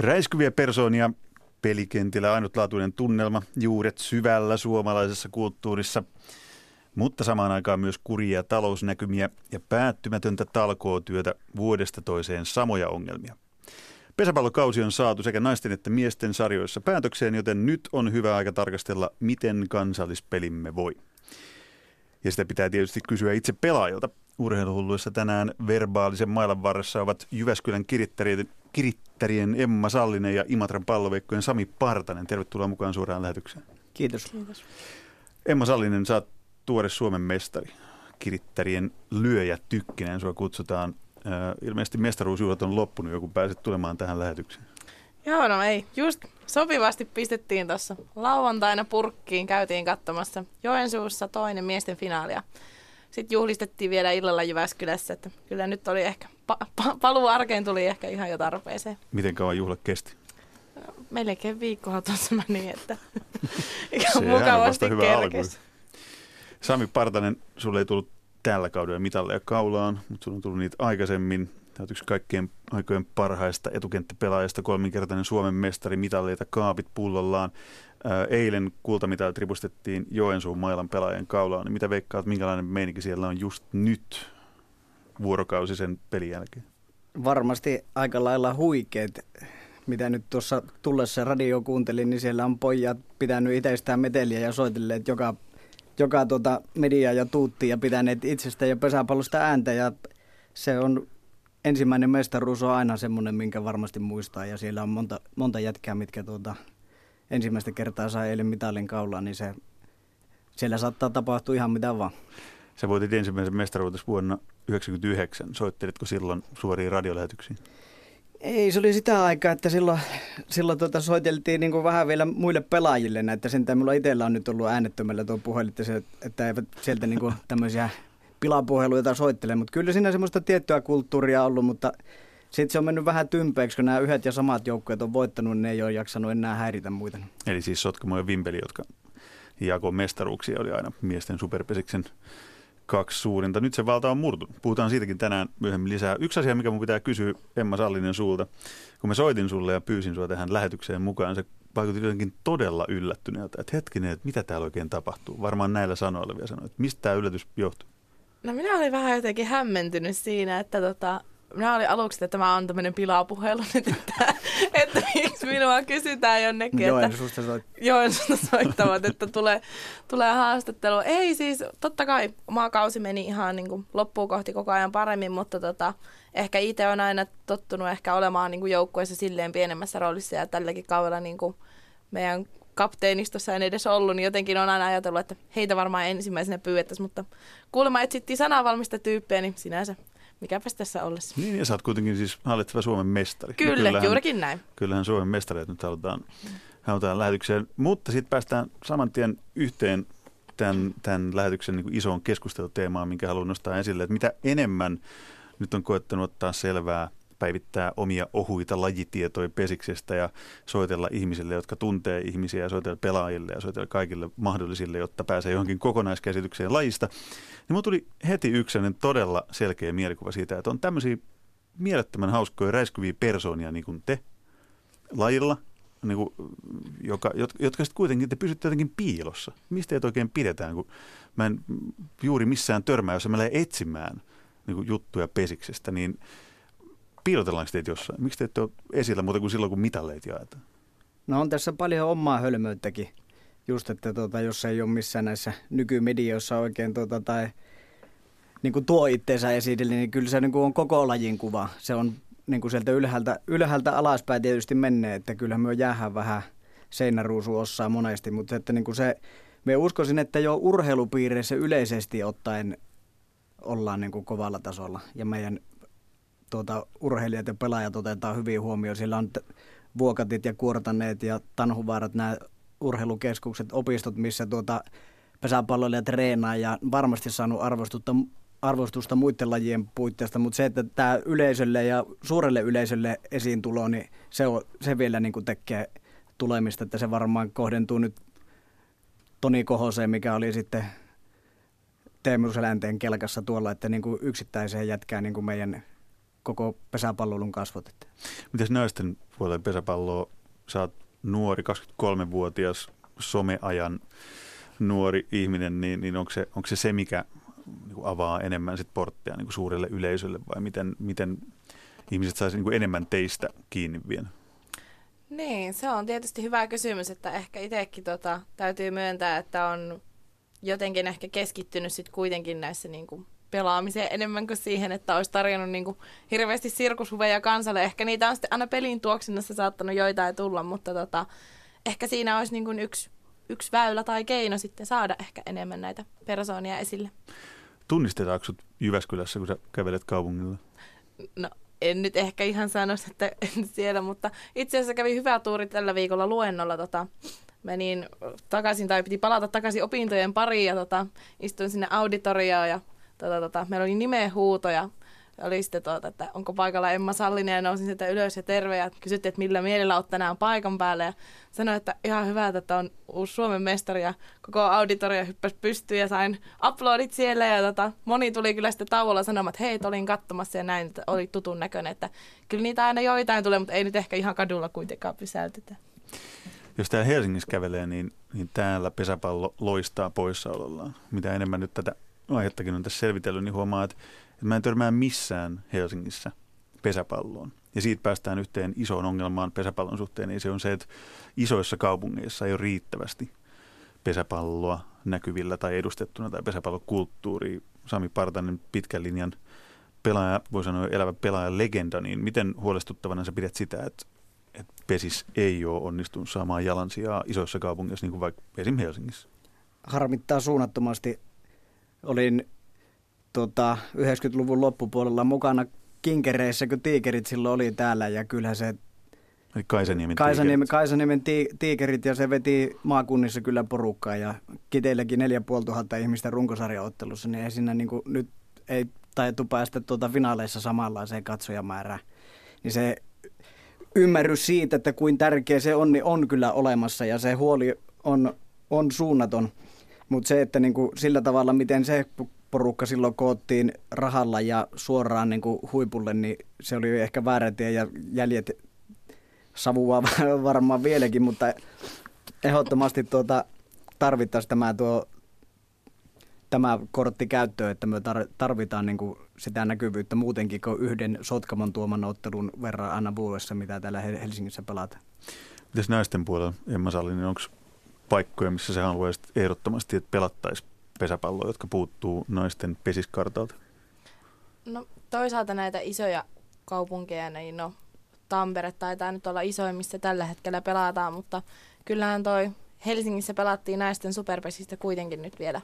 Räiskyviä persoonia pelikentillä ainutlaatuinen tunnelma, juuret syvällä suomalaisessa kulttuurissa, mutta samaan aikaan myös kuria talousnäkymiä ja päättymätöntä talkootyötä vuodesta toiseen samoja ongelmia. Pesäpallokausi on saatu sekä naisten että miesten sarjoissa päätökseen, joten nyt on hyvä aika tarkastella, miten kansallispelimme voi. Ja sitä pitää tietysti kysyä itse pelaajilta. Urheiluhulluissa tänään verbaalisen mailan varressa ovat Jyväskylän kirittärien, kirittärien Emma Sallinen ja Imatran palloveikkojen Sami Partanen. Tervetuloa mukaan suoraan lähetykseen. Kiitos. Kiitos. Emma Sallinen, sä oot tuore Suomen mestari. Kirittärien lyöjä tykkinen sua kutsutaan. ilmeisesti mestaruusjuhlat on loppunut, joku pääset tulemaan tähän lähetykseen. Joo, no ei. Just sopivasti pistettiin tuossa lauantaina purkkiin, käytiin katsomassa Joensuussa toinen miesten finaalia. Sitten juhlistettiin vielä illalla Jyväskylässä, että kyllä nyt oli ehkä, pa- pa- paluu arkeen tuli ehkä ihan jo tarpeeseen. Miten kauan juhla kesti? Melkein viikkoa tuossa meni, että ihan mukavasti kerkesi. Sami Partanen, sulle ei tullut tällä kaudella mitalleja kaulaan, mutta sulla on tullut niitä aikaisemmin. Tämä yksi kaikkien aikojen parhaista etukenttäpelaajista, kolminkertainen Suomen mestari, mitalleita kaapit pullollaan. Eilen kultamitalit ripustettiin Joensuun mailan pelaajien kaulaan. Niin mitä veikkaat, minkälainen meininki siellä on just nyt vuorokausi sen pelin jälkeen? Varmasti aika lailla huikeet. Mitä nyt tuossa tullessa radio kuuntelin, niin siellä on pojat pitänyt itsestään meteliä ja soitelleet joka, joka tuota media ja tuutti ja pitäneet itsestä ja pesäpallosta ääntä. Ja se on ensimmäinen mestaruus on aina semmoinen, minkä varmasti muistaa ja siellä on monta, monta jätkää, mitkä tuota, ensimmäistä kertaa sai eilen mitalin kaulaan, niin se, siellä saattaa tapahtua ihan mitä vaan. Sä voitit ensimmäisen mestaruutus vuonna 1999. Soittelitko silloin suoriin radiolähetyksiin? Ei, se oli sitä aikaa, että silloin, silloin tuota soiteltiin niin kuin vähän vielä muille pelaajille näitä. Sen mulla itsellä on nyt ollut äänettömällä tuo puhelin, että, se, että eivät sieltä niin kuin tämmöisiä pilapuheluita soittele, mutta kyllä siinä semmoista tiettyä kulttuuria ollut, mutta sitten se on mennyt vähän tympeeksi, kun nämä yhdet ja samat joukkueet on voittanut, niin ne ei ole jaksanut enää häiritä muita. Eli siis Sotkamo ja Vimpeli, jotka jako mestaruuksia, oli aina miesten superpesiksen kaksi suurinta. Nyt se valta on murtunut. Puhutaan siitäkin tänään myöhemmin lisää. Yksi asia, mikä mun pitää kysyä Emma Sallinen sulta. Kun mä soitin sulle ja pyysin sua tähän lähetykseen mukaan, se vaikutti jotenkin todella yllättyneeltä. Että hetkinen, että mitä täällä oikein tapahtuu? Varmaan näillä sanoilla vielä sanoit. Mistä tämä yllätys johtuu? No minä olin vähän jotenkin hämmentynyt siinä, että tota, minä olin aluksi, että tämä on tämmöinen pilapuhelu nyt, että, että miksi minua kysytään jonnekin. Joensuusta soit. Joensuusta soittavat, että tulee, tulee haastattelu. Ei siis, totta kai oma kausi meni ihan niin kuin loppuun kohti koko ajan paremmin, mutta tota, ehkä itse on aina tottunut ehkä olemaan niin kuin joukkueessa silleen pienemmässä roolissa ja tälläkin kaudella niin kuin meidän kapteenistossa en edes ollut, niin jotenkin on aina ajatellut, että heitä varmaan ensimmäisenä pyydettäisiin, mutta kuulemma etsittiin sananvalmista tyyppiä, niin sinänsä mikäpäs tässä ollessa. Niin, ja sä oot kuitenkin siis hallitseva Suomen mestari. Kyllä, kyllähän, juurikin näin. Kyllähän Suomen mestareet nyt halutaan, halutaan lähetykseen. Mutta sitten päästään saman tien yhteen tämän, tämän lähetyksen niin isoon keskusteluteemaan, minkä haluan nostaa esille, että mitä enemmän nyt on koettanut ottaa selvää päivittää omia ohuita lajitietoja pesiksestä ja soitella ihmisille, jotka tuntee ihmisiä ja soitella pelaajille ja soitella kaikille mahdollisille, jotta pääsee johonkin kokonaiskäsitykseen lajista. Niin mulla tuli heti yksi todella selkeä mielikuva siitä, että on tämmöisiä mielettömän hauskoja räiskyviä persoonia niin kuin te lajilla, niin kuin, joka, jotka sitten kuitenkin te pysytte jotenkin piilossa. Mistä teitä oikein pidetään, kun mä en juuri missään törmää, jos mä lähden etsimään niin kuin juttuja pesiksestä, niin piilotellaanko teitä jossain? Miksi te ette ole esillä muuta kuin silloin, kun mitalleet jaetaan? No on tässä paljon omaa hölmöyttäkin. Just, että tuota, jos ei ole missään näissä nykymedioissa oikein tuota, tai niin kuin tuo itteensä esille, niin kyllä se niin kuin on koko lajin kuva. Se on niin kuin sieltä ylhäältä, ylhäältä alaspäin tietysti menee, että kyllähän me jäähän vähän seinäruusu ossaa monesti, mutta että niin kuin se, me uskoisin, että jo urheilupiireissä yleisesti ottaen ollaan niin kuin kovalla tasolla ja meidän tuota, urheilijat ja pelaajat otetaan hyvin huomioon. Sillä on Vuokatit ja Kuortaneet ja Tanhuvaarat, nämä urheilukeskukset, opistot, missä tuota, pesäpalloilijat treenaa ja varmasti saanut arvostusta, arvostusta muiden lajien puitteista, mutta se, että tämä yleisölle ja suurelle yleisölle esiin tulo, niin se, on, se vielä niin kuin tekee tulemista, että se varmaan kohdentuu nyt Toni Kohoseen, mikä oli sitten Teemu kelkassa tuolla, että niin kuin yksittäiseen jätkään niin kuin meidän koko pesäpallolun kasvot. Mites naisten puolella pesäpalloa? Sä oot nuori, 23-vuotias someajan nuori ihminen, niin, niin onko, se, onko se se, mikä niin avaa enemmän sit portteja niin suurelle yleisölle vai miten, miten ihmiset saisi niin enemmän teistä kiinni vielä? Niin, se on tietysti hyvä kysymys, että ehkä itsekin tota, täytyy myöntää, että on jotenkin ehkä keskittynyt sitten kuitenkin näissä niin kuin pelaamiseen enemmän kuin siihen, että olisi tarjonnut niin kuin hirveästi sirkushuveja kansalle. Ehkä niitä on sitten aina pelin tuoksinnassa saattanut joitain tulla, mutta tota, ehkä siinä olisi niin kuin yksi, yksi väylä tai keino sitten saada ehkä enemmän näitä persoonia esille. Tunnistetaanko sinut Jyväskylässä, kun sä kävelet kaupungilla? No en nyt ehkä ihan sanoisi, että en siellä, mutta itse asiassa kävi hyvä tuuri tällä viikolla luennolla. Tota, menin takaisin tai piti palata takaisin opintojen pariin ja tota, istuin sinne auditorioon ja tota, tota, meillä oli nimehuuto ja oli sitten tuota, että onko paikalla Emma Sallinen ja nousin sieltä ylös ja terve ja kysyttiin, että millä mielellä olet tänään paikan päälle ja sanoin, että ihan hyvä, että on uusi Suomen mestari ja koko auditorio hyppäsi pystyyn ja sain uploadit siellä ja tota, moni tuli kyllä sitten tauolla sanomaan, että hei, olin katsomassa ja näin, että oli tutun näköinen, että kyllä niitä aina joitain tulee, mutta ei nyt ehkä ihan kadulla kuitenkaan pysäytetä. Jos täällä Helsingissä kävelee, niin, niin täällä pesäpallo loistaa poissaolollaan. Mitä enemmän nyt tätä aihettakin on tässä selvitellyt, niin huomaa, että että mä en törmää missään Helsingissä pesäpalloon. Ja siitä päästään yhteen isoon ongelmaan pesäpallon suhteen, niin se on se, että isoissa kaupungeissa ei ole riittävästi pesäpalloa näkyvillä tai edustettuna tai pesäpallokulttuuri. Sami Partanen pitkän linjan pelaaja, voi sanoa elävä pelaaja legenda, niin miten huolestuttavana sä pidät sitä, että, että pesis ei ole onnistunut saamaan jalansijaa isoissa kaupungeissa, niin kuin vaikka esimerkiksi Helsingissä? Harmittaa suunnattomasti. Olin tota, 90-luvun loppupuolella mukana kinkereissä, kun tiikerit silloin oli täällä ja kyllähän se Kaisaniemen, Kaisaniemen, Kaisaniemen tiikerit ja se veti maakunnissa kyllä porukkaa ja Kiteilläkin 4500 ihmistä runkosarjaottelussa, niin ei siinä niin kuin, nyt ei taidettu päästä tuota finaaleissa samanlaiseen katsojamäärään. Niin se ymmärrys siitä, että kuin tärkeä se on, niin on kyllä olemassa ja se huoli on, on suunnaton. Mutta se, että niin kuin sillä tavalla, miten se porukka silloin koottiin rahalla ja suoraan niin kuin huipulle, niin se oli ehkä väärä tie ja jäljet savua varmaan vieläkin, mutta ehdottomasti tuota, tarvittaisiin tämä, tuo, tämä kortti käyttöön, että me tarvitaan niin kuin sitä näkyvyyttä muutenkin kuin yhden Sotkamon tuoman ottelun verran aina vuodessa, mitä täällä Helsingissä pelataan. Mitäs naisten puolella, Emma Sallinen, onko paikkoja, missä se haluaisi ehdottomasti, että pelattaisiin pesäpalloa, jotka puuttuu naisten pesiskartalta? No toisaalta näitä isoja kaupunkeja, niin no Tampere taitaa nyt olla isoin, missä tällä hetkellä pelataan, mutta kyllähän toi Helsingissä pelattiin naisten superpesistä kuitenkin nyt vielä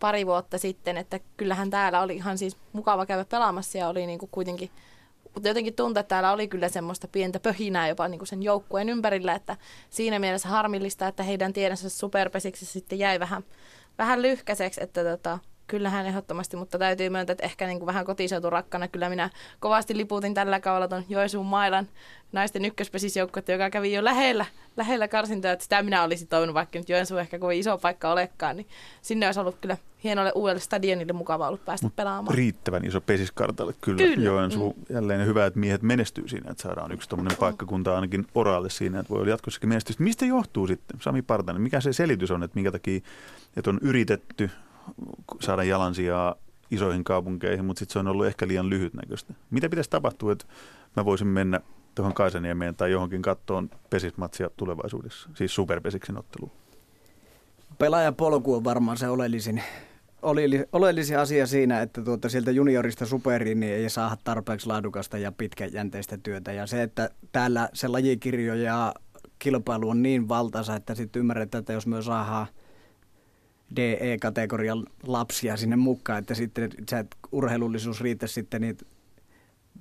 pari vuotta sitten, että kyllähän täällä oli ihan siis mukava käydä pelaamassa ja oli niin kuin kuitenkin mutta jotenkin tuntuu, että täällä oli kyllä semmoista pientä pöhinää jopa niin kuin sen joukkueen ympärillä, että siinä mielessä harmillista, että heidän tiedänsä superpesiksi sitten jäi vähän vähän lyhkäiseksi, että tota, kyllähän ehdottomasti, mutta täytyy myöntää, että ehkä niin kuin vähän kotiseuturakkana kyllä minä kovasti liputin tällä kaudella tuon Joensuun mailan naisten ykköspesisjoukkuetta, joka kävi jo lähellä, lähellä karsintoja, että sitä minä olisin toivonut, vaikka nyt Joensuu ehkä kovin iso paikka olekaan, niin sinne olisi ollut kyllä hienolle uudelle stadionille mukava ollut päästä Mut pelaamaan. Riittävän iso pesiskartalle kyllä, kyllä. Joensuu. Mm. Jälleen hyvä, että miehet menestyy siinä, että saadaan yksi tuommoinen paikkakunta ainakin oraalle siinä, että voi olla jatkossakin menestystä. Mistä johtuu sitten, Sami Partanen, mikä se selitys on, että minkä takia että on yritetty saada jalansijaa isoihin kaupunkeihin, mutta sitten se on ollut ehkä liian lyhytnäköistä. Mitä pitäisi tapahtua, että mä voisin mennä tuohon Kaisaniemeen tai johonkin kattoon pesismatsia tulevaisuudessa, siis superpesiksen otteluun? Pelaajapolku on varmaan se oleellisin, oleellisin asia siinä, että tuota, sieltä juniorista superiin niin ei saa tarpeeksi laadukasta ja pitkäjänteistä työtä. Ja se, että täällä se lajikirjo ja kilpailu on niin valtaisa, että sitten ymmärretään, että jos myös saadaan – DE-kategorian lapsia sinne mukaan, että sitten se urheilullisuus riittäisi sitten niitä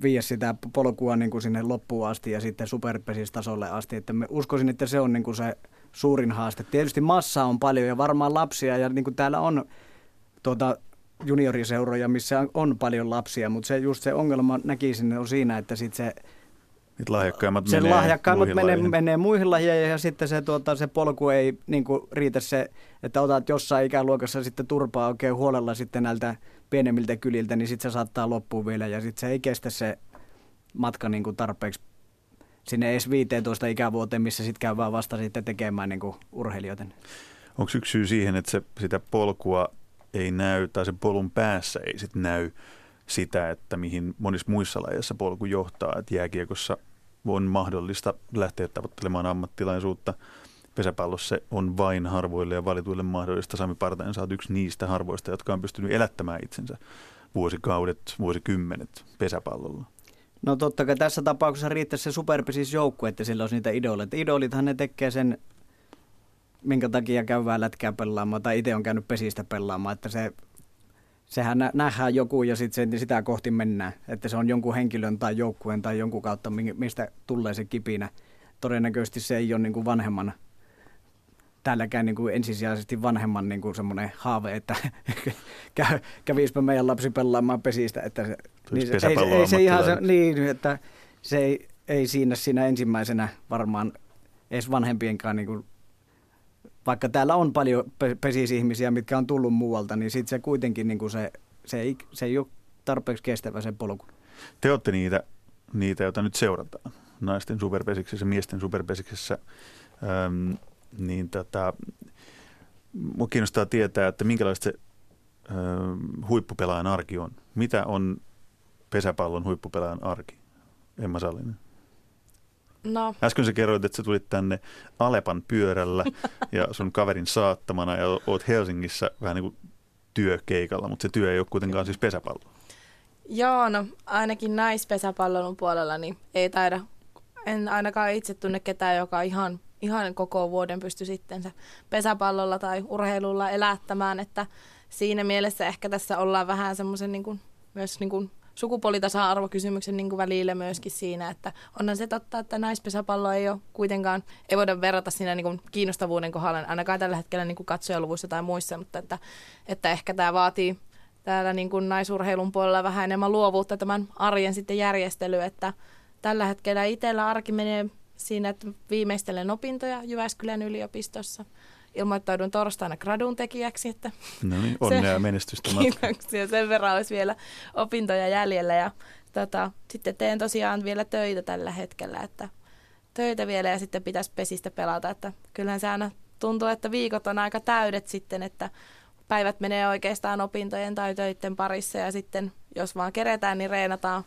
viiä sitä polkua niin kuin sinne loppuun asti ja sitten superpesistasolle asti. Että me uskoisin, että se on niin kuin se suurin haaste. Tietysti massa on paljon ja varmaan lapsia ja niin kuin täällä on tuota, junioriseuroja, missä on paljon lapsia, mutta se just se ongelma näkisin on siinä, että sitten se Niitä lahjakkaimmat se menee lahjakkaimmat muihin menee, menee muihin lajeihin ja sitten se, tuota, se polku ei niin kuin, riitä se, että otat jossain ikäluokassa sitten turpaa oikein huolella sitten näiltä pienemmiltä kyliltä, niin sitten se saattaa loppua vielä ja sitten se ei kestä se matka niin kuin tarpeeksi sinne edes 15 ikävuoteen, missä sitten käy vaan vasta sitten tekemään niin kuin urheilijoiden. Onko yksi syy siihen, että se, sitä polkua ei näy, tai sen polun päässä ei sitten näy sitä, että mihin monissa muissa lajeissa polku johtaa, että jääkiekossa on mahdollista lähteä tavoittelemaan ammattilaisuutta. Pesäpallossa on vain harvoille ja valituille mahdollista. Sami Partanen sä yksi niistä harvoista, jotka on pystynyt elättämään itsensä vuosikaudet, vuosikymmenet pesäpallolla. No totta kai tässä tapauksessa riittäisi se superpisis joukku, että sillä olisi niitä idoleita. Idolithan ne tekee sen, minkä takia käyvää lätkää pelaamaan, tai itse on käynyt pesistä pelaamaan, että se, sehän nähdään joku ja sitten sitä kohti mennään. Että se on jonkun henkilön tai joukkueen tai jonkun kautta, mistä tulee se kipinä. Todennäköisesti se ei ole niin kuin vanhemman täälläkään niin kuin ensisijaisesti vanhemman niin kuin semmoinen haave, että kävispä meidän lapsi pelaamaan pesistä. Että se, niin se, ei, ei se ihan se, niin, että se ei, ei siinä, siinä ensimmäisenä varmaan edes vanhempienkaan, niin kuin, vaikka täällä on paljon pesisihmisiä, mitkä on tullut muualta, niin sitten se kuitenkin niin kuin se, se, ei, se ei ole tarpeeksi kestävä se polku. Te olette niitä, niitä joita nyt seurataan naisten superpesiksessä, miesten superpesiksessä. Öm, niin tota, mua kiinnostaa tietää, että minkälaista se ö, huippupelaajan arki on. Mitä on pesäpallon huippupelaajan arki? Emma Sallinen. No. Äsken sä kerroit, että sä tulit tänne Alepan pyörällä ja sun kaverin saattamana ja oot Helsingissä vähän niin kuin työkeikalla, mutta se työ ei ole kuitenkaan siis pesäpallo. Joo, no ainakin naispesäpallon puolella niin ei taida, en ainakaan itse tunne ketään, joka ihan ihan koko vuoden pysty sitten se pesäpallolla tai urheilulla elättämään, että siinä mielessä ehkä tässä ollaan vähän semmoisen niin kuin, myös niin kuin sukupuolitasa-arvokysymyksen niin kuin välillä myöskin siinä, että onhan se totta, että naispesäpallo ei ole kuitenkaan, ei voida verrata siinä niin kuin kiinnostavuuden kohdalla, ainakaan tällä hetkellä niin kuin katsojaluvuissa tai muissa, mutta että, että ehkä tämä vaatii täällä niin kuin naisurheilun puolella vähän enemmän luovuutta tämän arjen sitten järjestely, että tällä hetkellä itsellä arki menee siinä, että viimeistelen opintoja Jyväskylän yliopistossa. Ilmoittaudun torstaina gradun tekijäksi. Että no niin, onnea ja menestystä Kiitoksia. Sen verran olisi vielä opintoja jäljellä. Ja tota, sitten teen tosiaan vielä töitä tällä hetkellä, että töitä vielä ja sitten pitäisi pesistä pelata. Että kyllähän se aina tuntuu, että viikot on aika täydet sitten, että päivät menee oikeastaan opintojen tai töiden parissa ja sitten jos vaan keretään, niin reenataan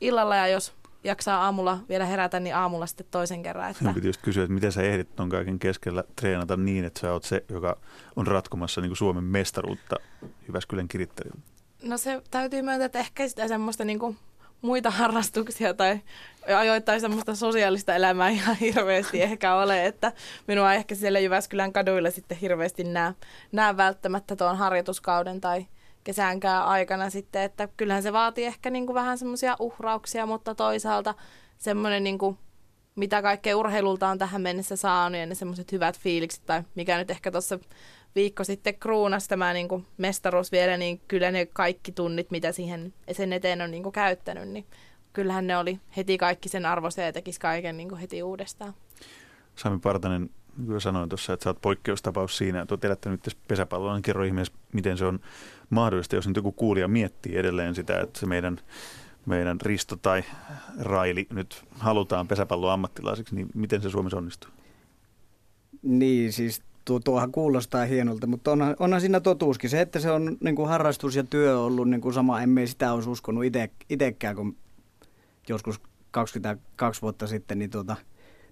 illalla ja jos jaksaa aamulla vielä herätä, niin aamulla sitten toisen kerran. Että... Minun piti just kysyä, että miten sä ehdit ton kaiken keskellä treenata niin, että sä oot se, joka on ratkomassa niin kuin Suomen mestaruutta Jyväskylän kirittelillä? No se täytyy myöntää, että ehkä sitä semmoista niin kuin muita harrastuksia tai ajoittain semmoista sosiaalista elämää ihan hirveästi ehkä ole, että minua ehkä siellä Jyväskylän kaduilla sitten hirveästi näe, näe välttämättä tuon harjoituskauden tai kesäänkään aikana sitten, että kyllähän se vaatii ehkä niin kuin vähän semmoisia uhrauksia, mutta toisaalta semmoinen niin kuin, mitä kaikkea urheilulta on tähän mennessä saanut ja ne semmoiset hyvät fiilikset tai mikä nyt ehkä tuossa viikko sitten kruunas tämä niin kuin mestaruus vielä, niin kyllä ne kaikki tunnit, mitä siihen sen eteen on niin kuin käyttänyt, niin kyllähän ne oli heti kaikki sen arvoisia ja tekisi kaiken niin kuin heti uudestaan. Sami Partanen, kyllä sanoin tuossa, että sä oot poikkeustapaus siinä, että oot elättänyt pesäpalloa, niin kerro ihmeessä, miten se on mahdollista, jos nyt joku kuulija miettii edelleen sitä, että se meidän, meidän Risto tai Raili nyt halutaan pesäpallon ammattilaiseksi, niin miten se Suomessa onnistuu? Niin, siis tuo, tuohan kuulostaa hienolta, mutta onhan, onhan siinä totuuskin. Se, että se on niin kuin harrastus ja työ ollut niin kuin sama, emme sitä olisi uskonut itsekään, kun joskus 22 vuotta sitten niin tuota,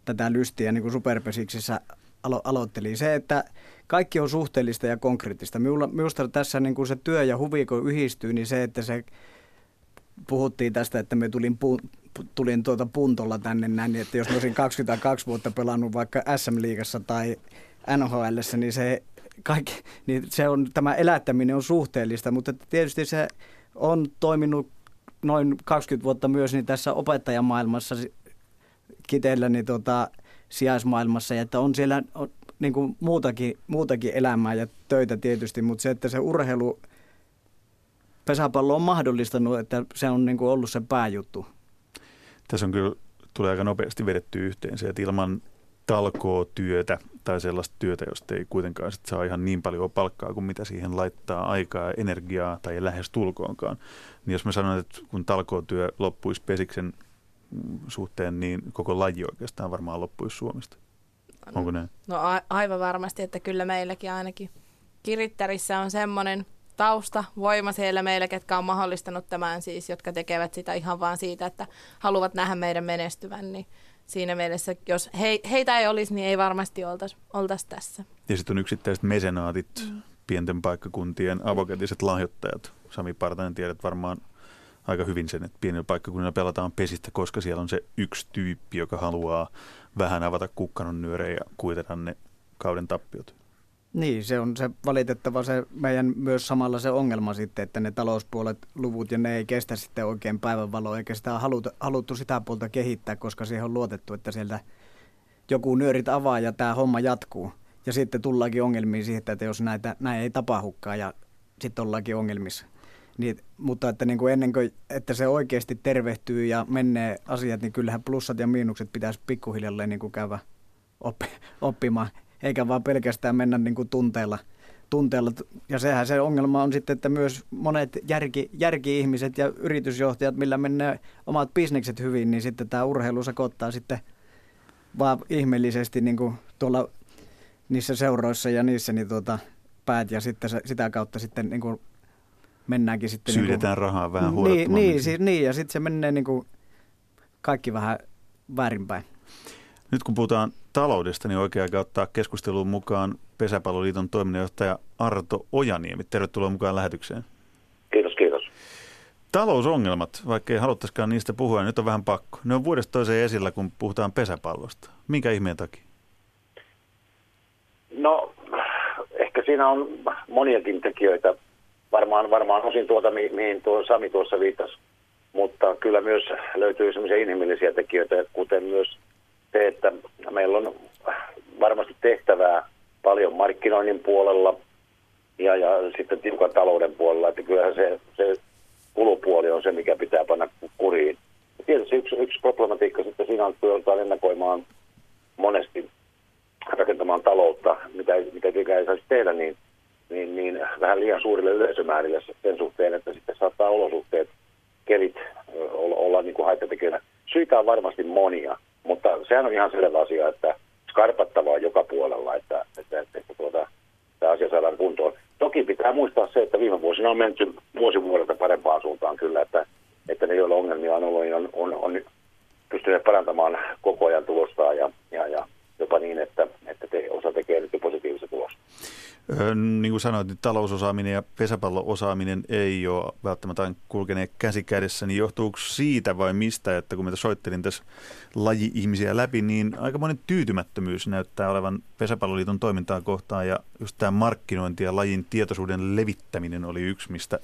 tätä lystiä niin kuin superpesiksissä alo- aloitteli. Se, että kaikki on suhteellista ja konkreettista. Minusta tässä niin kuin se työ ja huvi, kun yhdistyy, niin se, että se puhuttiin tästä, että me tulin, pu, tulin tuota puntolla tänne näin, että jos olisin 22 vuotta pelannut vaikka SM-liigassa tai nhl niin se, kaikki, niin se on, tämä elättäminen on suhteellista, mutta tietysti se on toiminut noin 20 vuotta myös niin tässä opettajamaailmassa kiteellä niin tota, sijaismaailmassa, ja että on siellä on, niin kuin muutakin, muutakin elämää ja töitä tietysti, mutta se, että se urheilu, pesäpallo on mahdollistanut, että se on niin kuin ollut se pääjuttu. Tässä on kyllä, tulee aika nopeasti vedetty yhteen se, että ilman talkootyötä tai sellaista työtä, josta ei kuitenkaan sit saa ihan niin paljon palkkaa kuin mitä siihen laittaa aikaa energiaa tai lähes tulkoonkaan. Niin jos mä sanon, että kun talkootyö loppuisi pesiksen suhteen, niin koko laji oikeastaan varmaan loppuisi Suomesta. Onko näin? No a- aivan varmasti, että kyllä meilläkin ainakin Kirittärissä on semmoinen tausta, voima siellä meillä, ketkä on mahdollistanut tämän siis, jotka tekevät sitä ihan vaan siitä, että haluavat nähdä meidän menestyvän, niin siinä mielessä, jos he, heitä ei olisi, niin ei varmasti oltaisi oltais tässä. Ja sitten on yksittäiset mesenaatit, mm. pienten paikkakuntien avokätiset lahjoittajat. Sami Partanen tiedät varmaan aika hyvin sen, että pienillä paikkakunnilla pelataan pesistä, koska siellä on se yksi tyyppi, joka haluaa vähän avata kukkanon nyöreen ja kuitata ne kauden tappiot. Niin, se on se valitettava se meidän myös samalla se ongelma sitten, että ne talouspuolet, luvut ja ne ei kestä sitten oikein päivänvaloa, eikä sitä haluta, haluttu sitä puolta kehittää, koska siihen on luotettu, että sieltä joku nyörit avaa ja tämä homma jatkuu. Ja sitten tullaankin ongelmiin siihen, että jos näitä, näin ei tapahdukaan ja sitten ollaankin ongelmissa. Niin, mutta että niin kuin ennen kuin että se oikeasti tervehtyy ja menee asiat, niin kyllähän plussat ja miinukset pitäisi pikkuhiljalleen niin kuin käydä oppi, oppimaan eikä vaan pelkästään mennä niin kuin tunteella. tunteella. Ja sehän se ongelma on sitten, että myös monet järki, järki-ihmiset ja yritysjohtajat, millä menee omat bisnekset hyvin, niin sitten tämä urheilu sakottaa sitten vaan ihmeellisesti niin kuin tuolla niissä seuroissa ja niissä niin tuota, päät ja sitten se, sitä kautta sitten niin kuin mennäänkin sitten... Syydetään niin kuin, rahaa vähän Niin, niin, siis, niin, ja sitten se menee niin kuin kaikki vähän väärinpäin. Nyt kun puhutaan taloudesta, niin oikein aika ottaa keskusteluun mukaan Pesäpalloliiton toiminnanjohtaja Arto Ojaniemi. Tervetuloa mukaan lähetykseen. Kiitos, kiitos. Talousongelmat, vaikka ei haluttaisikaan niistä puhua, niin nyt on vähän pakko. Ne on vuodesta toiseen esillä, kun puhutaan pesäpallosta. Minkä ihmeen takia? No, ehkä siinä on moniakin tekijöitä. Varmaan, varmaan osin tuota, mi- mihin tuo Sami tuossa viittasi. Mutta kyllä myös löytyy sellaisia inhimillisiä tekijöitä, kuten myös se, että meillä on varmasti tehtävää paljon markkinoinnin puolella ja, ja sitten tiukan talouden puolella, että kyllähän se, se kulupuoli on se, mikä pitää panna kuriin. Ja tietysti yksi, yksi problematiikka sitten siinä on, että ennakoimaan monesti rakentamaan taloutta, mitä, mitä ei saisi tehdä, niin, niin, niin vähän liian suurille yleisömäärille sen suhteen, että sitten saattaa olosuhteet, kelit olla, olla niin kuin haittatekijöinä. Syitä on varmasti monia, mutta sehän on ihan selvä asia, että skarpattavaa joka puolella, että, että, että, että tuota, tämä asia saadaan kuntoon. Toki pitää muistaa se, että viime vuosina on menty vuosi vuodelta parempaan suuntaan kyllä, että, että ne, joilla ongelmia on ollut, niin on, on, on pystyneet parantamaan koko ajan tulostaan ja, ja, ja jopa niin, että, että te, osa tekee nyt positiivista tulosta. Niin kuin sanoit, niin talousosaaminen ja pesäpalloosaaminen ei ole välttämättä kulkeneet käsi kädessä, niin johtuuko siitä vai mistä, että kun mä soittelin tässä laji-ihmisiä läpi, niin aika monen tyytymättömyys näyttää olevan pesäpalloliiton toimintaa kohtaan ja just tämä markkinointi ja lajin tietoisuuden levittäminen oli yksi, mistä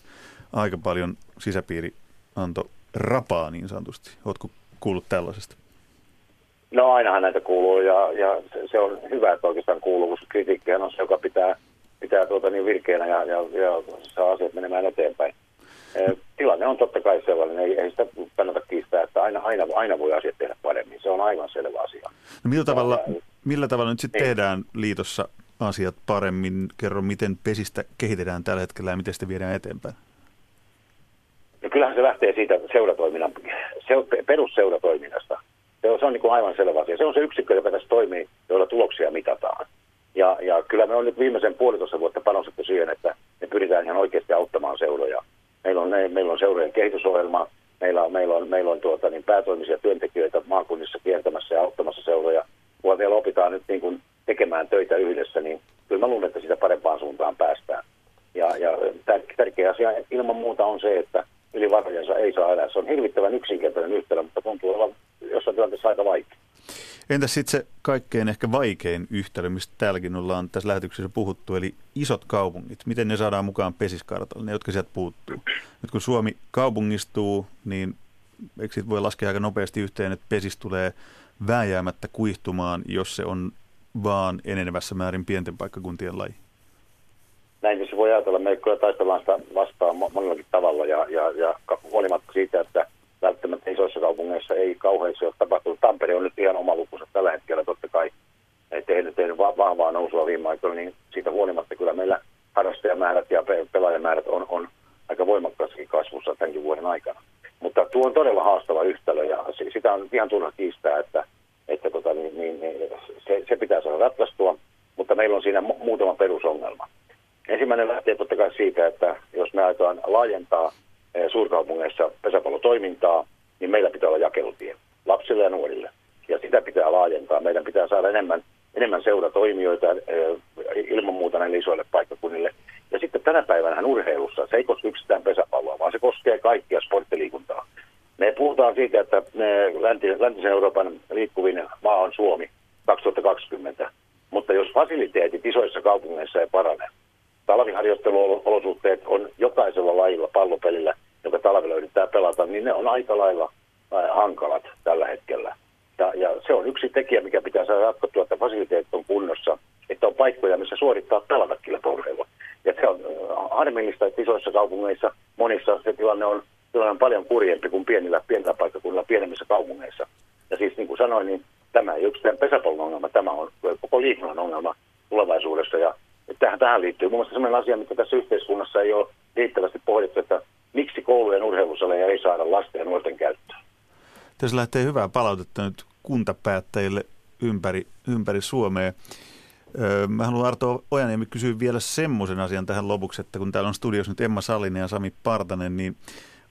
aika paljon sisäpiiri antoi rapaa niin sanotusti. Oletko kuullut tällaisesta? No ainahan näitä kuuluu ja, ja se, on hyvä, että oikeastaan kuuluu, koska kritiikkihän on se, joka pitää, pitää tuota niin virkeänä ja, ja, ja saa asiat menemään eteenpäin. Tilanne on totta kai sellainen, ei, ei sitä kannata kiistää, että aina, aina, aina voi asiat tehdä paremmin. Se on aivan selvä asia. No millä, tavalla, millä tavalla nyt sitten niin. tehdään liitossa asiat paremmin? Kerro, miten pesistä kehitetään tällä hetkellä ja miten sitä viedään eteenpäin? No kyllähän se lähtee siitä seuratoiminnan, se, perusseuratoiminnasta se on, se on niin kuin aivan selvä asia. Se on se yksikkö, joka tässä toimii, joilla tuloksia mitataan. Ja, ja kyllä me on nyt viimeisen puolitoista vuotta panostettu siihen, että me pyritään ihan oikeasti auttamaan seuroja. Meillä on, meillä on seurojen kehitysohjelma, meillä on, meillä on, meillä on tuota, niin päätoimisia työntekijöitä maakunnissa kiertämässä ja auttamassa seuroja. Kun vielä opitaan nyt niin kuin tekemään töitä yhdessä, niin kyllä mä luulen, että sitä parempaan suuntaan päästään. Ja, ja tärkeä asia ilman muuta on se, että yli varojensa ei saa elää. Se on hirvittävän yksinkertainen yhtälö, mutta tuntuu olevan jossain tilanteessa aika vaikea. Entäs sitten se kaikkein ehkä vaikein yhtälö, mistä täälläkin ollaan tässä lähetyksessä puhuttu, eli isot kaupungit. Miten ne saadaan mukaan pesiskartalle, ne jotka sieltä puuttuu? Nyt kun Suomi kaupungistuu, niin eikö siitä voi laskea aika nopeasti yhteen, että pesis tulee vääjäämättä kuihtumaan, jos se on vaan enenevässä määrin pienten paikkakuntien laji? Näin se voi ajatella. Me kyllä taistellaan sitä vastaan monellakin tavalla ja, ja, ja huolimatta siitä, että välttämättä isoissa kaupungeissa ei kauheasti ole tapahtunut. Tampere on nyt ihan oma lukunsa tällä hetkellä totta kai tehnyt, tehnyt vahvaa nousua viime aikoina, niin siitä huolimatta kyllä meillä harrastajamäärät ja pelaajamäärät on, on aika voimakkaasti kasvussa tämänkin vuoden aikana. Mutta tuo on todella haastava yhtälö ja sitä on ihan turha kiistää, että, että tota, niin, niin, niin, se, se pitää saada ratkaistua, mutta meillä on siinä mu- muutama perusongelma. Ensimmäinen lähtee totta kai siitä, että jos me aiotaan laajentaa suurkaupungeissa pesäpallotoimintaa, niin meillä pitää olla jakelutie lapsille ja nuorille. Ja sitä pitää laajentaa. Meidän pitää saada enemmän, enemmän seuratoimijoita eh, ilman muuta näille isoille paikkakunnille. Ja sitten tänä päivänä urheilussa se ei koske yksistään pesäpalloa, vaan se koskee kaikkia sporttiliikuntaa. Me puhutaan siitä, että läntisen Euroopan liikkuvin maa on Suomi 2020, mutta jos fasiliteetit isoissa kaupungeissa ei parane, talviharjoitteluolosuhteet on jokaisella lajilla pallopelillä, joka talvella yrittää pelata, niin ne on aika lailla hankalat tällä hetkellä. Ja, ja se on yksi tekijä, mikä pitää saada ratkottua, että fasiliteetit on kunnossa, että on paikkoja, missä suorittaa pelata kilpaurheilua. Ja se on harmillista, että isoissa kaupungeissa monissa se tilanne on, tilanne on paljon kurjempi kuin pienillä, pienillä paikkakunnilla, pienemmissä kaupungeissa. Ja siis niin kuin sanoin, niin tämä ei yksistään pesäpallon ongelma, tämä on koko liikunnan ongelma tulevaisuudessa. Ja tähän, tähän liittyy muun muassa sellainen asia, mitä tässä yhteiskunnassa ei ole riittävästi pohdittu, että miksi koulujen urheilusaleja ei saada lasten ja nuorten käyttöön. Tässä lähtee hyvää palautetta nyt kuntapäättäjille ympäri, ympäri Suomea. Mä haluan Arto Ojaniemi kysyä vielä semmoisen asian tähän lopuksi, että kun täällä on studiossa nyt Emma Salinen ja Sami Partanen, niin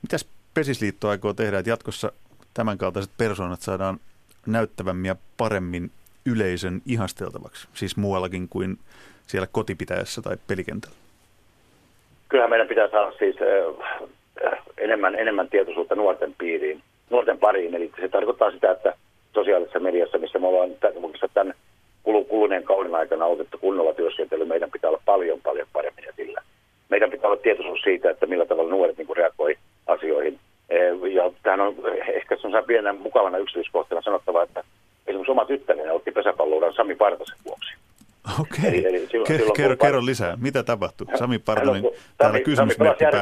mitäs Pesisliitto aikoo tehdä, että jatkossa tämänkaltaiset persoonat saadaan näyttävämmin ja paremmin yleisön ihasteltavaksi, siis muuallakin kuin siellä kotipitäjässä tai pelikentällä? Kyllähän meidän pitää saada siis enemmän, enemmän tietoisuutta nuorten piiriin, nuorten pariin. Eli se tarkoittaa sitä, että sosiaalisessa mediassa, missä me ollaan tämän kuluneen kauden aikana otettu kunnolla työskentely, meidän pitää olla paljon, paljon paremmin sillä. Meidän pitää olla tietoisuus siitä, että millä tavalla nuoret niin reagoi asioihin. Ja tähän on ehkä sellaisena pienenä mukavana yksityiskohtana sanottava, että esimerkiksi oma tyttäreni otti pesäpallouran Sami Partasen vuoksi. Okei. Eli, eli silloin, Ke- silloin, kerro, kerro lisää. Mitä tapahtui? Sami Partanen, täällä kysymysmerkki jär,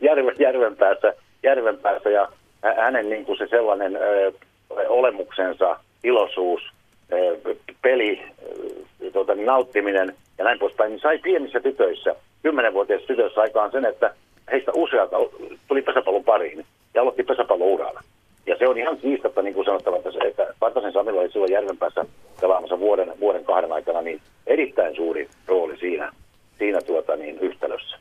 järven, järven, päässä, järven päässä ja hänen niin kuin se sellainen ö, olemuksensa, iloisuus, ö, peli, ö, tuota, nauttiminen ja näin poispäin, niin sai pienissä tytöissä, kymmenenvuotiaissa tytöissä aikaan sen, että heistä useat tuli pesäpallon pariin ja aloitti pesäpallouralla. Ja se on ihan kiistatta niin kuin sanottava, että, se, että Partasen Samilla oli silloin järven päässä pelaamassa vuoden, vuoden kahden aikana niin erittäin suuri rooli siinä, siinä tuota, niin, yhtälössä.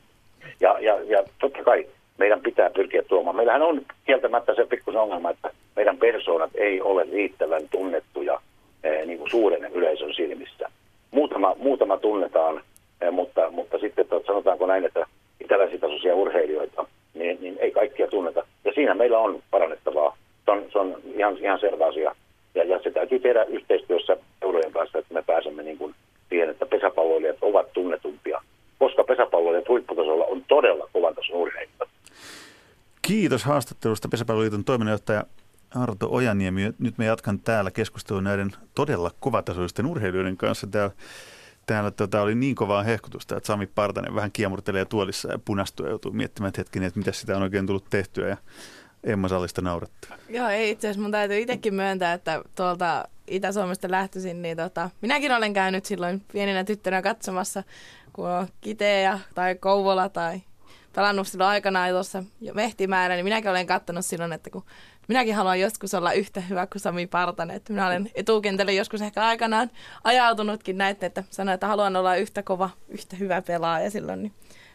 Ja, ja, ja totta kai meidän pitää pyrkiä tuomaan. Meillähän on kieltämättä se pikkusen ongelma, että meidän persoonat ei ole riittävän tunnettuja eh, niin kuin suuren yleisön silmissä. Muutama, muutama tunnetaan, eh, mutta, mutta sitten tot, sanotaanko näin, että itäläisitasoisia urheilijoita, niin, niin ei kaikkia tunneta. Ja siinä meillä on parannettavaa. Se on, se on ihan, ihan selvä asia. Ja, ja se täytyy tehdä yhteistyössä eurojen kanssa, että me pääsemme niin kuin siihen, että pesäpalloilijat ovat tunnetumpia, koska pesäpalloilijat huipputasolla on todella kovan tason urheilijoita. Kiitos haastattelusta Pesäpalloliiton toiminnanjohtaja Arto Ojaniemi. Nyt me jatkan täällä keskustelua näiden todella kovatasoisten urheilijoiden kanssa. Täällä, täällä tota, oli niin kovaa hehkutusta, että Sami Partanen vähän kiemurtelee tuolissa ja punastuu ja joutuu miettimään hetkinen, että mitä sitä on oikein tullut tehtyä. Ja Emma Sallista naurattaa. Joo, ei itse asiassa mun täytyy itsekin myöntää, että tuolta Itä-Suomesta lähtöisin, niin tota, minäkin olen käynyt silloin pieninä tyttönä katsomassa, kun on Kiteä tai Kouvola tai pelannut silloin aikanaan tuossa Mehtimäärä, niin minäkin olen katsonut silloin, että kun minäkin haluan joskus olla yhtä hyvä kuin Sami Partanen. Että minä olen etukentälle joskus ehkä aikanaan ajautunutkin näitä, että sanoin, että haluan olla yhtä kova, yhtä hyvä pelaaja silloin. Niin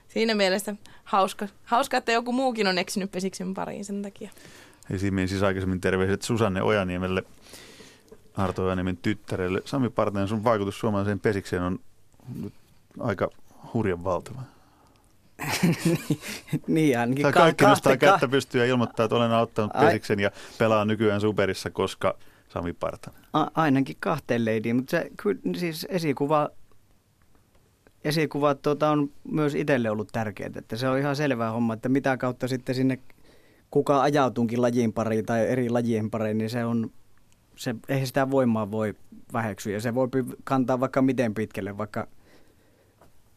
siinä mielessä hauska, hauska, että joku muukin on eksynyt pesiksen pariin sen takia. Esimiin siis aikaisemmin terveiset Susanne Ojaniemelle, Arto Ojaniemen tyttärelle. Sami Partanen, sun vaikutus suomalaiseen pesikseen on nyt aika hurjan valtava. niin, ainakin tai kaikki ka- nostaa kättä pystyä ja ilmoittaa, että olen auttanut pesiksen ja pelaa nykyään superissa, koska Sami Partanen. A- ainakin kahteen leidiin, mutta se kyllä siis esikuva esikuvat tuota, on myös itselle ollut tärkeää, että se on ihan selvä homma, että mitä kautta sitten sinne kuka ajautunkin lajin pariin tai eri lajien pariin, niin se on, se, eihän sitä voimaa voi väheksyä ja se voi kantaa vaikka miten pitkälle, vaikka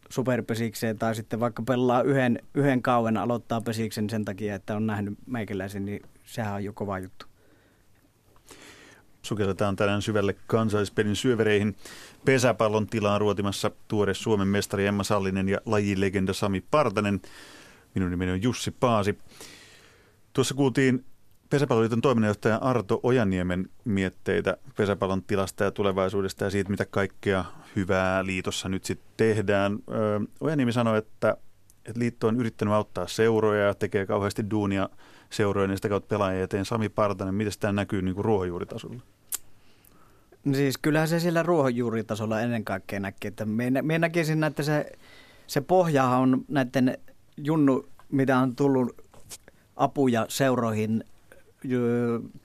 superpesikseen tai sitten vaikka pelaa yhden, yhden kauden aloittaa pesiksen sen takia, että on nähnyt meikäläisen, niin sehän on jo kova juttu. Sukelletaan tänään syvälle kansallispelin syövereihin. Pesäpallon tilaan ruotimassa tuore Suomen mestari Emma Sallinen ja lajilegenda Sami Partanen. Minun nimeni on Jussi Paasi. Tuossa kuultiin Pesäpalloliiton toiminnanjohtaja Arto Ojaniemen mietteitä pesäpallon tilasta ja tulevaisuudesta ja siitä, mitä kaikkea hyvää liitossa nyt sitten tehdään. Ojaniemi sanoi, että, että liitto on yrittänyt auttaa seuroja ja tekee kauheasti duunia seurojen ja sitä kautta pelaajia eteen. Sami Partanen, miten tämä näkyy niin kuin ruohonjuuritasolla? No siis kyllähän se siellä ruohonjuuritasolla ennen kaikkea näkee. Että me, me näkisin, että se, se pohja on näiden junnu, mitä on tullut apuja seuroihin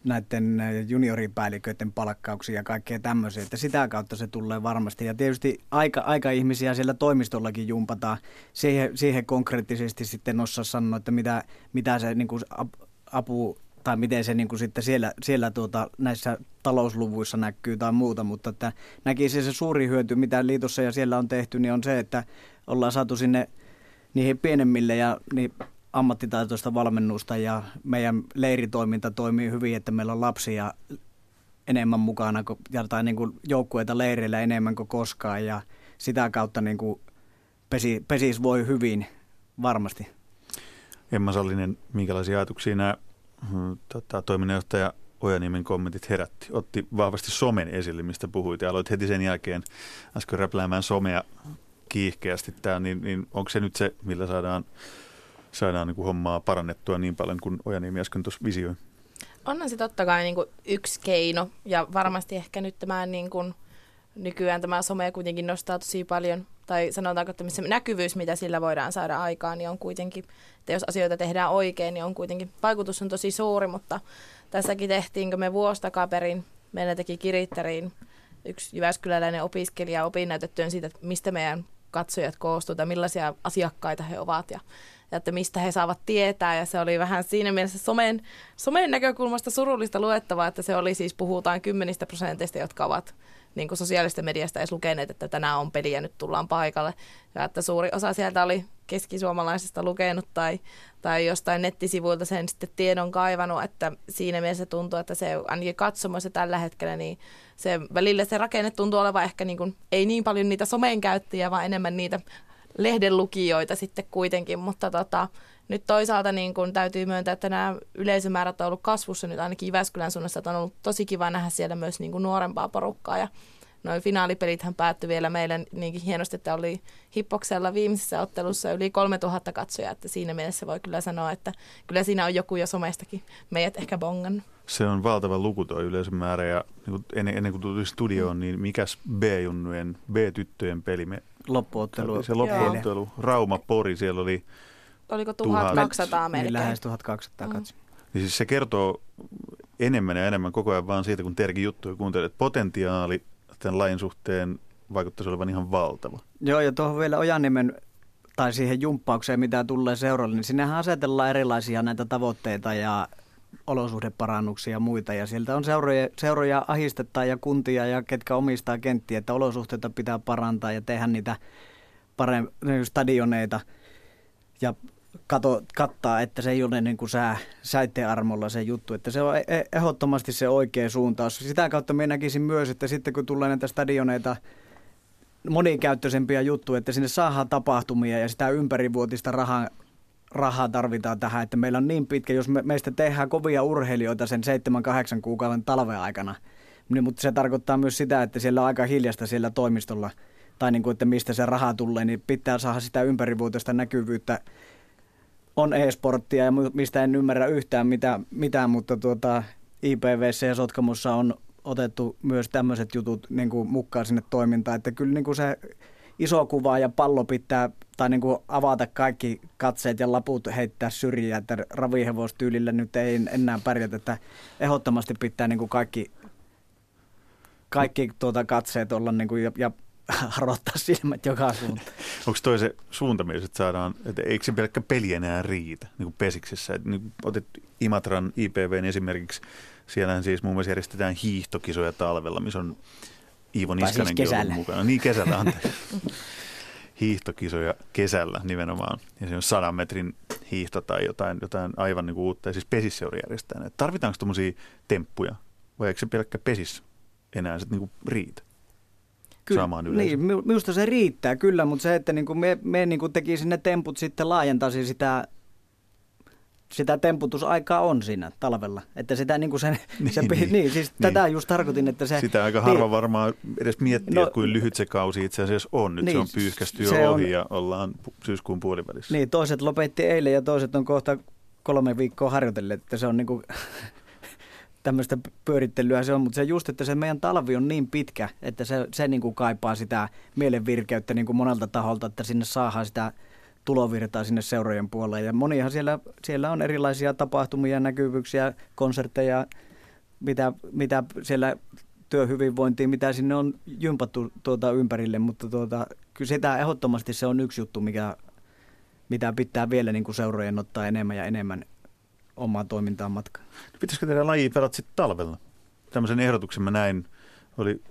näiden junioripäälliköiden palkkauksia ja kaikkea tämmöisiä, että sitä kautta se tulee varmasti. Ja tietysti aika, aika ihmisiä siellä toimistollakin jumpataan. Siihen, siihen konkreettisesti sitten osaa sanoa, että mitä, mitä se niin kuin apu tai miten se niin kuin sitten siellä, siellä tuota, näissä talousluvuissa näkyy tai muuta, mutta että näkisi se suuri hyöty, mitä liitossa ja siellä on tehty, niin on se, että ollaan saatu sinne niihin pienemmille ja niin ammattitaitoista valmennusta ja meidän leiritoiminta toimii hyvin, että meillä on lapsia enemmän mukana tai niin kuin joukkueita leireillä enemmän kuin koskaan ja sitä kautta niin kuin pesi, pesis voi hyvin varmasti. Emma Sallinen, minkälaisia ajatuksia nämä hmm, tota, toiminnanjohtaja Ojaniemen kommentit herätti? Otti vahvasti somen esille, mistä puhuit ja aloit heti sen jälkeen äsken räpläämään somea kiihkeästi. Tämä, niin, niin onko se nyt se, millä saadaan saadaan niin kuin hommaa parannettua niin paljon kuin Ojaniemi äsken tuossa visioi. Onhan se totta kai niin kuin yksi keino ja varmasti ehkä nyt tämä niin kuin, nykyään tämä some kuitenkin nostaa tosi paljon, tai sanotaanko, että se näkyvyys, mitä sillä voidaan saada aikaan, niin on kuitenkin, että jos asioita tehdään oikein, niin on kuitenkin, vaikutus on tosi suuri, mutta tässäkin tehtiinkö me vuosi takaperin, meillä teki Kirittäriin yksi Jyväskyläläinen opiskelija opinnäytetyön siitä, että mistä meidän katsojat koostuu tai millaisia asiakkaita he ovat ja että mistä he saavat tietää. Ja se oli vähän siinä mielessä somen, somen näkökulmasta surullista luettavaa, että se oli siis, puhutaan kymmenistä prosenteista, jotka ovat niin kuin sosiaalista mediasta edes lukeneet, että tänään on peli ja nyt tullaan paikalle. Ja että suuri osa sieltä oli keskisuomalaisesta lukenut tai, tai jostain nettisivuilta sen sitten tiedon kaivannut, että siinä mielessä tuntuu, että se ainakin katsomoissa tällä hetkellä, niin se välillä se rakenne tuntuu olevan ehkä niin kuin, ei niin paljon niitä somen käyttäjiä, vaan enemmän niitä lehden lukijoita sitten kuitenkin, mutta tota, nyt toisaalta niin kun täytyy myöntää, että nämä yleisömäärät on ollut kasvussa nyt ainakin Jyväskylän suunnassa, että on ollut tosi kiva nähdä siellä myös niin kuin nuorempaa porukkaa ja noin finaalipelithän päättyi vielä meille niinkin hienosti, että oli Hippoksella viimeisessä ottelussa yli 3000 katsojaa, että siinä mielessä voi kyllä sanoa, että kyllä siinä on joku jo somestakin meidät ehkä bongannut. Se on valtava luku tuo yleisömäärä ja niin ennen, ennen kuin tuli studioon, niin mikäs B-junnujen, B-tyttöjen peli me loppuottelu. Se loppuottelu. Rauma-Pori, siellä oli... Oliko 1200 melkein? Niin lähes 1200 mm. katsoa. Niin siis se kertoo enemmän ja enemmän koko ajan vaan siitä, kun Terkin juttuja kuuntelee, että potentiaali tämän lain suhteen vaikuttaisi olevan ihan valtava. Joo, ja tuohon vielä Ojaniemen tai siihen jumppaukseen, mitä tulee seuralle, niin sinnehän asetellaan erilaisia näitä tavoitteita ja olosuhdeparannuksia ja muita. Ja sieltä on seuroja, seuroja ahistetaan ja kuntia ja ketkä omistaa kenttiä, että olosuhteita pitää parantaa ja tehdä niitä parem- stadioneita ja kato, kattaa, että se ei ole niin kuin sää, säitteen armolla se juttu, että se on e- ehdottomasti se oikea suuntaus. Sitä kautta minä näkisin myös, että sitten kun tulee näitä stadioneita, monikäyttöisempiä juttuja, että sinne saadaan tapahtumia ja sitä ympärivuotista rahaa, rahaa tarvitaan tähän, että meillä on niin pitkä, jos me, meistä tehdään kovia urheilijoita sen 7-8 kuukauden talven aikana, niin, mutta se tarkoittaa myös sitä, että siellä on aika hiljasta siellä toimistolla, tai niin kuin, että mistä se raha tulee, niin pitää saada sitä ympärivuotista näkyvyyttä. On e-sporttia ja mistä en ymmärrä yhtään mitään, mitään mutta tuota, IPVC ja Sotkamossa on otettu myös tämmöiset jutut niin kuin mukaan sinne toimintaan, että kyllä niin kuin se iso kuva ja pallo pitää tai niin kuin avata kaikki katseet ja laput heittää syrjiä, että ravihevostyylillä nyt ei enää pärjätä, että ehdottomasti pitää niin kuin kaikki, kaikki tuota katseet olla niin kuin ja, ja harottaa silmät joka suuntaan. Onko toi se suuntamies, että saadaan, että eikö se pelkkä peli enää riitä niin kuin pesiksessä? Että niin otet Imatran IPVn esimerkiksi, siellähän siis muun muassa järjestetään hiihtokisoja talvella, missä on Iivo siis Niskanenkin siis ollut mukana. Niin kesällä, anteeksi. hiihtokisoja kesällä nimenomaan. Ja se on sadan metrin hiihto tai jotain, jotain aivan niin kuin uutta. Ja siis pesisseuri järjestää. Tarvitaanko tuommoisia temppuja vai eikö se pelkkä pesis enää sitten niin riitä? Kyllä, saamaan Niin, minusta se riittää kyllä, mutta se, että niin kuin me, me niin kuin tekisimme ne temput sitten laajentaisi sitä sitä temputusaikaa on siinä talvella. Että sitä niin kuin sen, Niin, se, niin. niin, siis Niin. tätä just tarkoitin, että se... Sitä aika harva varmaan edes miettii, No- kuin lyhyt se kausi itse asiassa on. Nyt niin, se Niin, on pyyhkästy se jo on- ohi ja ollaan syyskuun puolivälissä. Niin, toiset lopetti eilen ja toiset on kohta kolme viikkoa harjoitelleet, että se on niinku tämmöistä pyörittelyä se on, mutta se just, että se meidän talvi on niin pitkä, että se, se niinku kaipaa sitä mielenvirkeyttä niinku monelta taholta, että sinne saadaan sitä tulovirtaa sinne seurojen puolelle. Ja monihan siellä, siellä on erilaisia tapahtumia, näkyvyyksiä, konsertteja, mitä, mitä siellä työhyvinvointiin, mitä sinne on jympattu tuota ympärille, mutta tuota, kyllä sitä ehdottomasti se on yksi juttu, mikä, mitä pitää vielä niin kuin seurojen ottaa enemmän ja enemmän omaa toimintaan matkaan. Pitäisikö tehdä laji pelata sitten talvella? Tämmöisen ehdotuksen mä näin, oli,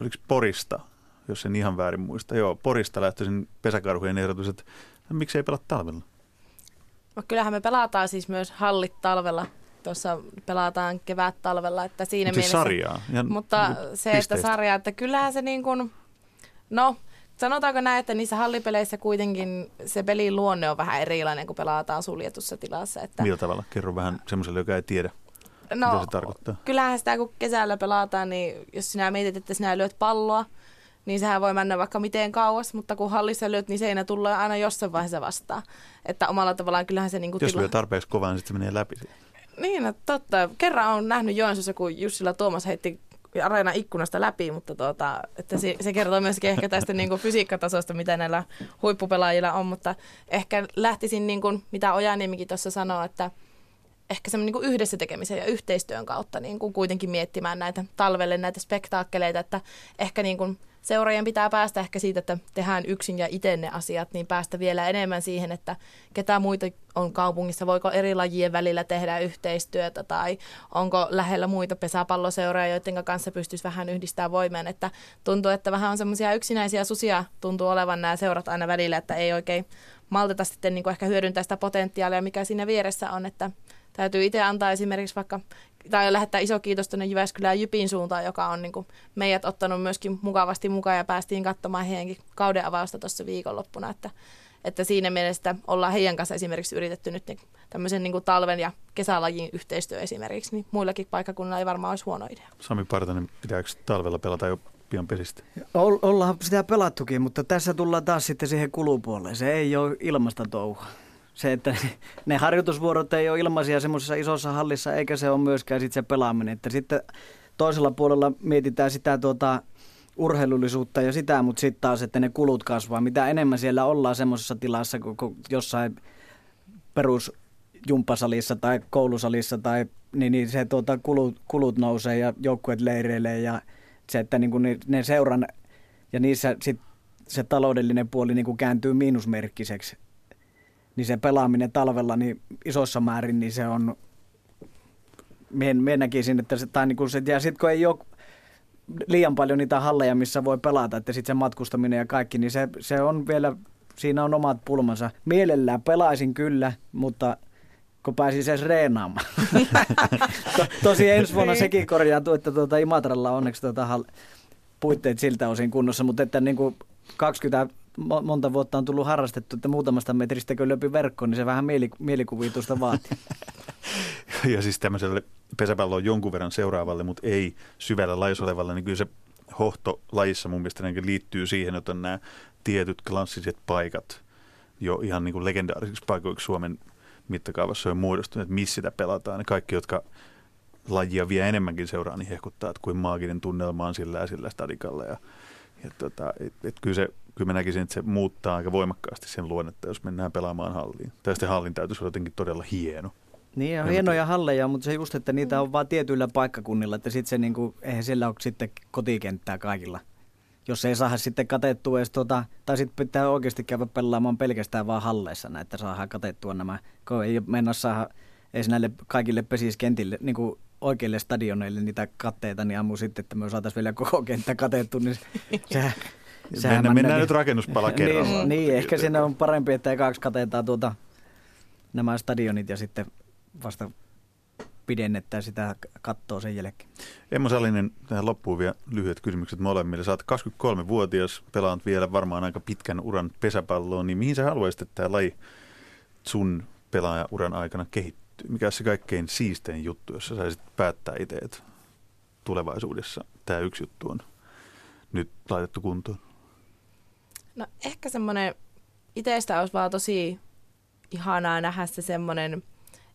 oliko Porista, jos en ihan väärin muista. Joo, Porista lähtöisin pesäkarhujen ehdotus, että miksei pelata talvella? No, kyllähän me pelataan siis myös hallit talvella. Tuossa pelataan kevät talvella, että siinä Mut siis mielessä... sarjaa. Ja Mutta niinku se, että pisteistä. sarja, että kyllähän se niin kuin, no sanotaanko näin, että niissä hallipeleissä kuitenkin se pelin luonne on vähän erilainen, kun pelataan suljetussa tilassa. Että, Millä tavalla? Kerro vähän semmoiselle, joka ei tiedä, mitä no, se tarkoittaa. kyllähän sitä kun kesällä pelataan, niin jos sinä mietit, että sinä lyöt palloa, niin sehän voi mennä vaikka miten kauas, mutta kun hallissa lyöt, niin seinä tulee aina jossain vaiheessa vastaan. Että omalla tavallaan kyllähän se niin kuin Jos lyö tarpeeksi kovaa, niin sitten se menee läpi. Niin, no, totta. Kerran on nähnyt Joensuussa, kun Jussila Tuomas heitti areena ikkunasta läpi, mutta tuota, että se, se kertoo myöskin ehkä tästä niin kuin fysiikkatasosta, mitä näillä huippupelaajilla on, mutta ehkä lähtisin, niin kuin, mitä Ojaniemikin tuossa sanoi, että ehkä semmoinen niin yhdessä tekemisen ja yhteistyön kautta niin kuin kuitenkin miettimään näitä talvelle näitä spektaakkeleita, että ehkä niin kuin seuraajien pitää päästä ehkä siitä, että tehdään yksin ja itse ne asiat, niin päästä vielä enemmän siihen, että ketä muita on kaupungissa, voiko eri lajien välillä tehdä yhteistyötä tai onko lähellä muita pesäpalloseuroja, joiden kanssa pystyisi vähän yhdistämään voimien, että tuntuu, että vähän on semmoisia yksinäisiä susia tuntuu olevan nämä seurat aina välillä, että ei oikein malteta sitten niin kuin ehkä hyödyntää sitä potentiaalia, mikä siinä vieressä on, että täytyy itse antaa esimerkiksi vaikka, tai lähettää iso kiitos tuonne Jyväskylään Jypin suuntaan, joka on niin kuin meidät ottanut myöskin mukavasti mukaan ja päästiin katsomaan heidänkin kauden avausta tuossa viikonloppuna, että, että siinä mielessä ollaan heidän kanssa esimerkiksi yritetty nyt niin, tämmöisen niin kuin talven ja kesälajin yhteistyö esimerkiksi, niin muillakin paikkakunnilla ei varmaan olisi huono idea. Sami Partanen, pitääkö talvella pelata jo pian pesistä? Ol- ollaan sitä pelattukin, mutta tässä tullaan taas sitten siihen kulupuolelle. Se ei ole ilmasta touhua. Se, että ne harjoitusvuorot ei ole ilmaisia semmoisessa isossa hallissa, eikä se ole myöskään sit se pelaaminen. Että sitten toisella puolella mietitään sitä tuota, urheilullisuutta ja sitä, mutta sitten taas, että ne kulut kasvaa. Mitä enemmän siellä ollaan semmoisessa tilassa kuin jossain perusjumppasalissa tai koulusalissa, tai, niin, niin se tuota, kulut, kulut nousee ja joukkueet leireilee ja se, että niin kuin ne, seuran ja niissä sit se taloudellinen puoli niin kuin kääntyy miinusmerkkiseksi, niin se pelaaminen talvella niin isossa määrin, niin se on, mie näkisin, että se, tai niin kuin se, ja sitten kun ei ole liian paljon niitä halleja, missä voi pelata, että sitten se matkustaminen ja kaikki, niin se, se on vielä, siinä on omat pulmansa. Mielellään pelaisin kyllä, mutta kun pääsis edes reenaamaan. to, tosi ensi vuonna sekin korjaantuu, että tuota Imatralla on onneksi tuota hall- puitteet siltä osin kunnossa, mutta että niin kuin 20 mo- monta vuotta on tullut harrastettu, että muutamasta metristä kun löpi verkko, niin se vähän mieli, mielikuvitusta vaatii. Ja siis tämmöiselle pesäpalloon jonkun verran seuraavalle, mutta ei syvällä lajissa olevalle, niin kyllä se hohto lajissa mun mielestä ainakin liittyy siihen, että on nämä tietyt klassiset paikat jo ihan niin kuin legendaarisiksi paikoiksi Suomen mittakaavassa on muodostunut, että missä sitä pelataan. Ne kaikki, jotka lajia vie enemmänkin seuraa, niin hehkuttaa, että kuin maaginen tunnelma on sillä ja sillä stadikalla. Ja, ja tota, et, et kyllä, se, kyllä mä näkisin, että se muuttaa aika voimakkaasti sen luonnetta, jos mennään pelaamaan halliin. Tai sitten hallin täytyisi olla jotenkin todella hieno. Niin, on En hienoja halleja, mutta se just, että niitä on vain tietyillä paikkakunnilla, että sitten se niinku, eihän siellä ole sitten kotikenttää kaikilla. Jos ei saada sitten katettua edes tuota, tai sitten pitää oikeasti käydä pelaamaan pelkästään vaan halleissa, että saadaan katettua nämä, kun ei mennä saada edes näille kaikille pesiskentille, niin kuin oikeille stadioneille niitä katteita, niin ammu sitten, että me saataisiin vielä koko kenttä katettu, niin sehän, Mennään, mennään männäkin. nyt rakennuspala kerrallaan. Niin, niin, ehkä siinä on parempi, että ekaksi katetaan tuota, nämä stadionit ja sitten vasta pidennetään sitä kattoa sen jälkeen. Emma Salinen, tähän loppuun vielä lyhyet kysymykset molemmille. Sä oot 23-vuotias, pelaat vielä varmaan aika pitkän uran pesäpalloon, niin mihin sä haluaisit, että tämä laji sun pelaajauran aikana kehittyy? Mikä se kaikkein siistein juttu, jos sä saisit päättää itse, että tulevaisuudessa tämä yksi juttu on nyt laitettu kuntoon? No ehkä semmoinen, itsestä olisi vaan tosi ihanaa nähdä se semmoinen,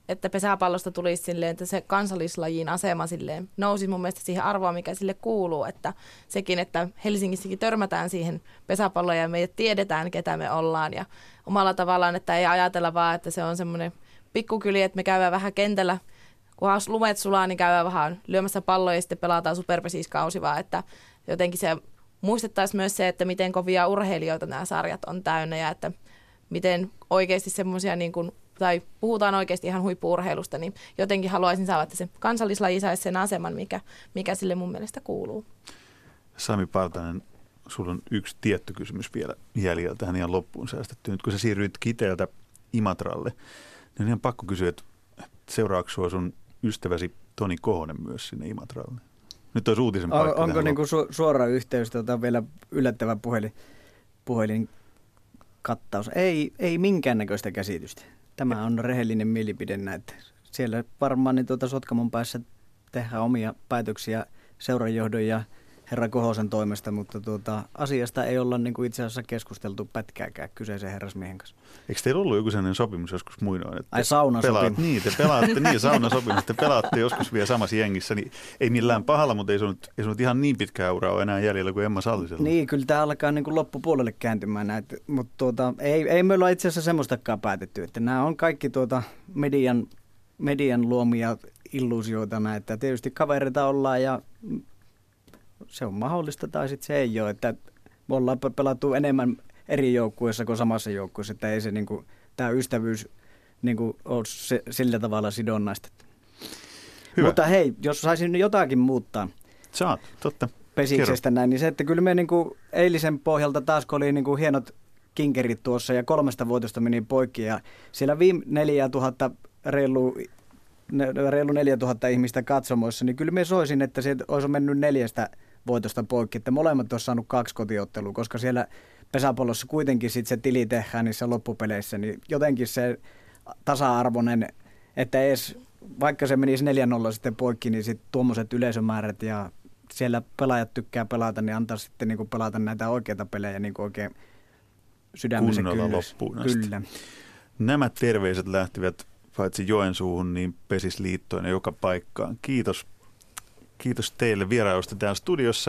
että pesäpallosta tulisi silleen, että se kansallislajin asema silleen nousi mun mielestä siihen arvoon, mikä sille kuuluu. Että sekin, että Helsingissäkin törmätään siihen pesäpalloon ja me tiedetään, ketä me ollaan. Ja omalla tavallaan, että ei ajatella vaan, että se on semmoinen pikkukyli, että me käydään vähän kentällä, kunhan lumet sulaa, niin käydään vähän lyömässä palloja ja sitten pelataan superpesiskausi, vaan että jotenkin se muistettaisiin myös se, että miten kovia urheilijoita nämä sarjat on täynnä ja että miten oikeasti semmoisia niin kuin tai puhutaan oikeasti ihan huippuurheilusta, niin jotenkin haluaisin saada, että se kansallislaji saisi sen aseman, mikä, mikä sille mun mielestä kuuluu. Sami Partanen, sulla on yksi tietty kysymys vielä jäljellä tähän ihan loppuun säästetty. Nyt kun sä siirryit Kiteeltä Imatralle, niin on ihan pakko kysyä, että seuraako sua sun ystäväsi Toni Kohonen myös sinne Imatralle? Nyt on uutisen paikka. On, onko niin kuin su- suora yhteys, tuota, vielä yllättävä puhelin, puhelin kattaus? Ei, ei minkäännäköistä käsitystä. Tämä on rehellinen mielipide näitä. Siellä varmaan niin tuota Sotkamon päässä tehdään omia päätöksiä seuranjohdon ja herra Kohosen toimesta, mutta tuota, asiasta ei olla niin kuin itse asiassa keskusteltu pätkääkään kyseisen herrasmiehen kanssa. Eikö teillä ollut joku sellainen sopimus joskus muinoin? Että Ai saunasopimus. Niin, te pelaatte, niin saunasopimus, te pelaatte joskus vielä samassa jengissä, niin ei millään pahalla, mutta ei se nyt, ei se nyt ihan niin pitkä ura ole enää jäljellä kuin Emma Sallisella. Niin, kyllä tämä alkaa niin kuin loppupuolelle kääntymään näitä, mutta tuota, ei, ei me olla itse asiassa semmoistakaan päätetty, että nämä on kaikki tuota median, median luomia illuusioita näitä. Tietysti kavereita ollaan ja se on mahdollista tai sitten se ei ole. Että me ollaan pelattu enemmän eri joukkueissa kuin samassa joukkueessa, että ei se niin kuin, tämä ystävyys niin kuin, ole se, sillä tavalla sidonnaista. Hyvä. Mutta hei, jos saisin jotakin muuttaa. Saat, totta. Pesiksestä näin, niin se, että kyllä me niin kuin eilisen pohjalta taas, kun oli niin kuin hienot kinkerit tuossa ja kolmesta vuotosta meni poikki ja siellä viime 4000 reilu reilu 4000 ihmistä katsomoissa, niin kyllä me soisin, että se olisi mennyt neljästä voitosta poikki, että molemmat olisi saanut kaksi kotiottelua, koska siellä pesäpallossa kuitenkin sit se tili tehdään niissä loppupeleissä, niin jotenkin se tasa-arvoinen, että edes, vaikka se menisi 4-0 sitten poikki, niin sitten tuommoiset yleisömäärät ja siellä pelaajat tykkää pelata, niin antaa sitten niin pelata näitä oikeita pelejä niin oikein sydämessä Kunnolla loppuun asti. Kyllä. Nämä terveiset lähtivät paitsi Joensuuhun, niin Pesisliittoon ja joka paikkaan. Kiitos, kiitos teille vierailusta täällä studiossa.